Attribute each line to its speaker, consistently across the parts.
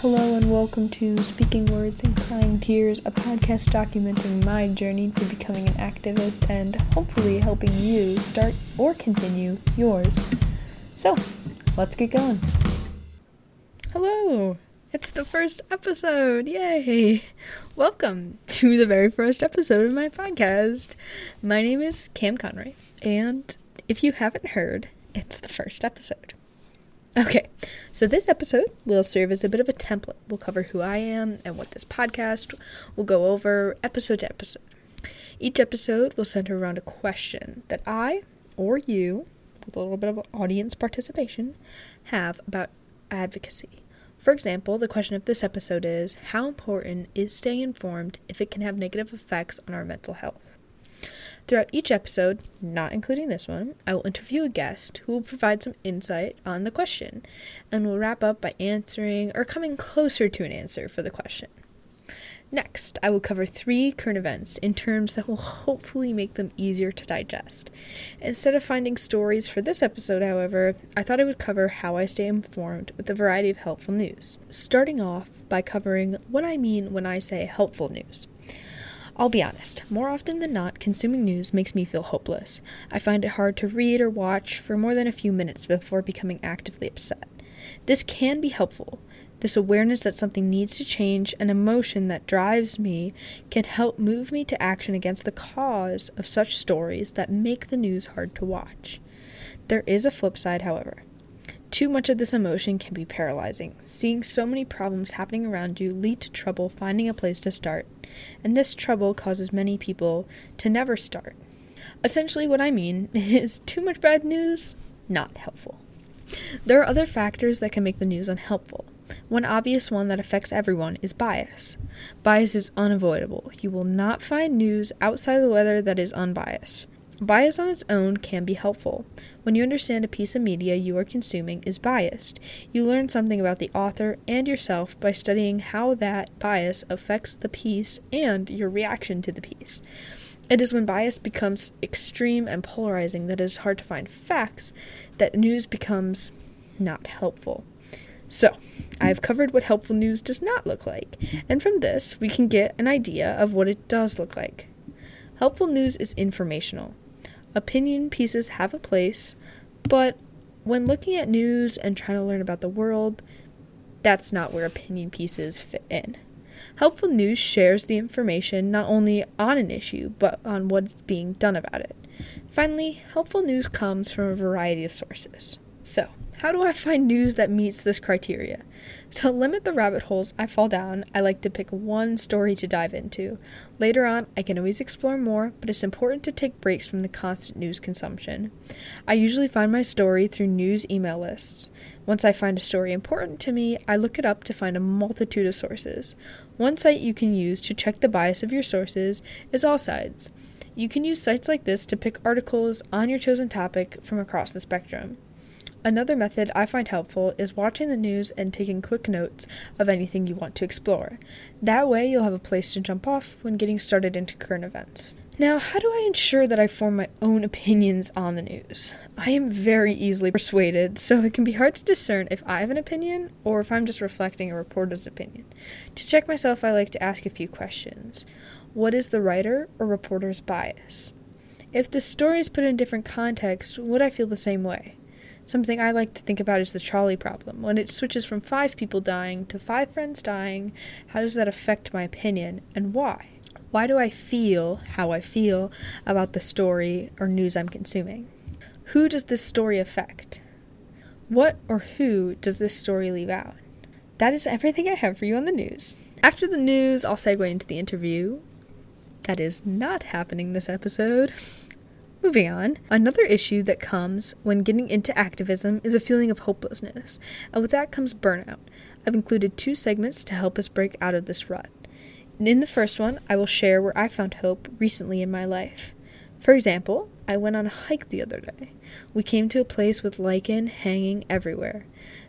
Speaker 1: Hello and welcome to Speaking Words and Crying Tears, a podcast documenting my journey to becoming an activist and hopefully helping you start or continue yours. So, let's get going. Hello! It's the first episode! Yay! Welcome to the very first episode of my podcast. My name is Cam Conroy, and if you haven't heard, it's the first episode. So this episode will serve as a bit of a template. We'll cover who I am and what this podcast will go over episode to episode. Each episode will center around a question that I or you, with a little bit of audience participation, have about advocacy. For example, the question of this episode is How important is staying informed if it can have negative effects on our mental health? Throughout each episode, not including this one, I will interview a guest who will provide some insight on the question, and will wrap up by answering or coming closer to an answer for the question. Next, I will cover three current events in terms that will hopefully make them easier to digest. Instead of finding stories for this episode, however, I thought I would cover how I stay informed with a variety of helpful news, starting off by covering what I mean when I say helpful news. I'll be honest, more often than not, consuming news makes me feel hopeless. I find it hard to read or watch for more than a few minutes before becoming actively upset. This can be helpful. This awareness that something needs to change, an emotion that drives me, can help move me to action against the cause of such stories that make the news hard to watch. There is a flip side, however. Too much of this emotion can be paralyzing. Seeing so many problems happening around you lead to trouble finding a place to start and this trouble causes many people to never start. Essentially, what I mean is too much bad news, not helpful. There are other factors that can make the news unhelpful. One obvious one that affects everyone is bias. Bias is unavoidable. You will not find news outside of the weather that is unbiased. Bias on its own can be helpful. When you understand a piece of media you are consuming is biased, you learn something about the author and yourself by studying how that bias affects the piece and your reaction to the piece. It is when bias becomes extreme and polarizing that it is hard to find facts that news becomes not helpful. So, I've covered what helpful news does not look like, and from this, we can get an idea of what it does look like. Helpful news is informational. Opinion pieces have a place, but when looking at news and trying to learn about the world, that's not where opinion pieces fit in. Helpful news shares the information not only on an issue, but on what's being done about it. Finally, helpful news comes from a variety of sources. So, how do I find news that meets this criteria? To limit the rabbit holes I fall down, I like to pick one story to dive into. Later on, I can always explore more, but it's important to take breaks from the constant news consumption. I usually find my story through news email lists. Once I find a story important to me, I look it up to find a multitude of sources. One site you can use to check the bias of your sources is AllSides. You can use sites like this to pick articles on your chosen topic from across the spectrum. Another method I find helpful is watching the news and taking quick notes of anything you want to explore. That way, you'll have a place to jump off when getting started into current events. Now, how do I ensure that I form my own opinions on the news? I am very easily persuaded, so it can be hard to discern if I have an opinion or if I'm just reflecting a reporter's opinion. To check myself, I like to ask a few questions. What is the writer or reporter's bias? If the story is put in different context, would I feel the same way? Something I like to think about is the trolley problem. When it switches from five people dying to five friends dying, how does that affect my opinion and why? Why do I feel how I feel about the story or news I'm consuming? Who does this story affect? What or who does this story leave out? That is everything I have for you on the news. After the news, I'll segue into the interview. That is not happening this episode. Moving on, another issue that comes when getting into activism is a feeling of hopelessness, and with that comes burnout. I've included two segments to help us break out of this rut. In the first one, I will share where I found hope recently in my life. For example, I went on a hike the other day. We came to a place with lichen hanging everywhere.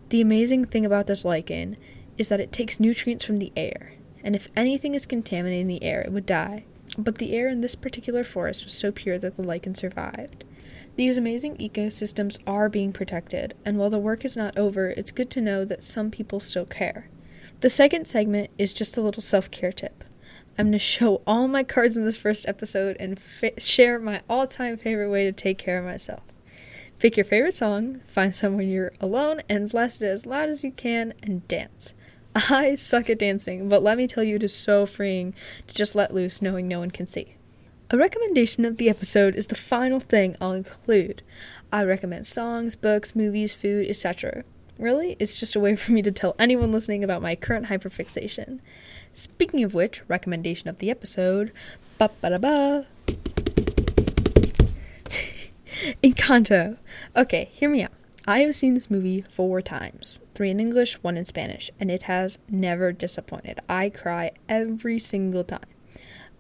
Speaker 1: The amazing thing about this lichen is that it takes nutrients from the air, and if anything is contaminating the air, it would die but the air in this particular forest was so pure that the lichen survived. These amazing ecosystems are being protected, and while the work is not over, it's good to know that some people still care. The second segment is just a little self care tip. I'm going to show all my cards in this first episode and fi- share my all time favorite way to take care of myself. Pick your favorite song, find somewhere you're alone, and blast it as loud as you can and dance. I suck at dancing, but let me tell you, it is so freeing to just let loose knowing no one can see. A recommendation of the episode is the final thing I'll include. I recommend songs, books, movies, food, etc. Really, it's just a way for me to tell anyone listening about my current hyperfixation. Speaking of which, recommendation of the episode, ba ba da ba. Encanto. Okay, hear me out. I have seen this movie four times three in English, one in Spanish, and it has never disappointed. I cry every single time.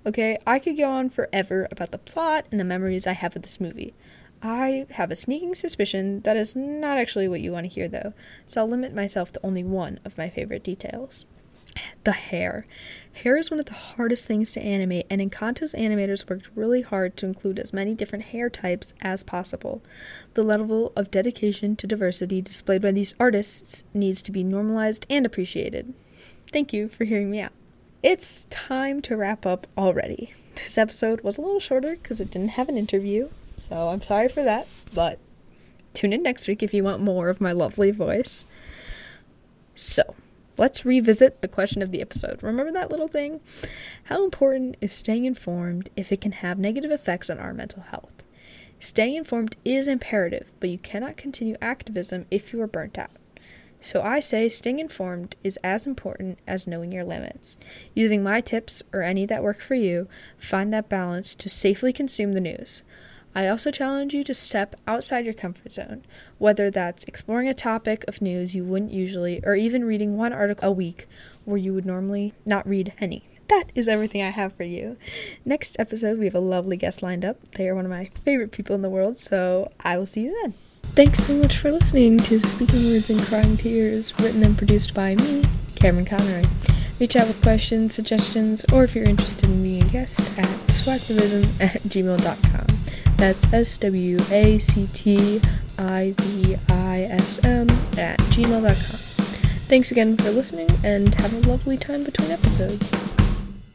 Speaker 1: Okay, I could go on forever about the plot and the memories I have of this movie. I have a sneaking suspicion that is not actually what you want to hear, though, so I'll limit myself to only one of my favorite details the hair. Hair is one of the hardest things to animate, and Encanto's animators worked really hard to include as many different hair types as possible. The level of dedication to diversity displayed by these artists needs to be normalized and appreciated. Thank you for hearing me out. It's time to wrap up already. This episode was a little shorter because it didn't have an interview, so I'm sorry for that, but tune in next week if you want more of my lovely voice. So, let's revisit the question of the episode. Remember that little thing? How important is staying informed if it can have negative effects on our mental health? Staying informed is imperative, but you cannot continue activism if you are burnt out. So I say staying informed is as important as knowing your limits. Using my tips or any that work for you, find that balance to safely consume the news. I also challenge you to step outside your comfort zone, whether that's exploring a topic of news you wouldn't usually, or even reading one article a week where you would normally not read any. That is everything I have for you. Next episode, we have a lovely guest lined up. They are one of my favorite people in the world, so I will see you then. Thanks so much for listening to Speaking Words and Crying Tears, written and produced by me, Cameron Conroy. Reach out with questions, suggestions, or if you're interested in being a guest at swactivism at gmail.com. That's S W A C T I V I S M at gmail.com. Thanks again for listening and have a lovely time between episodes.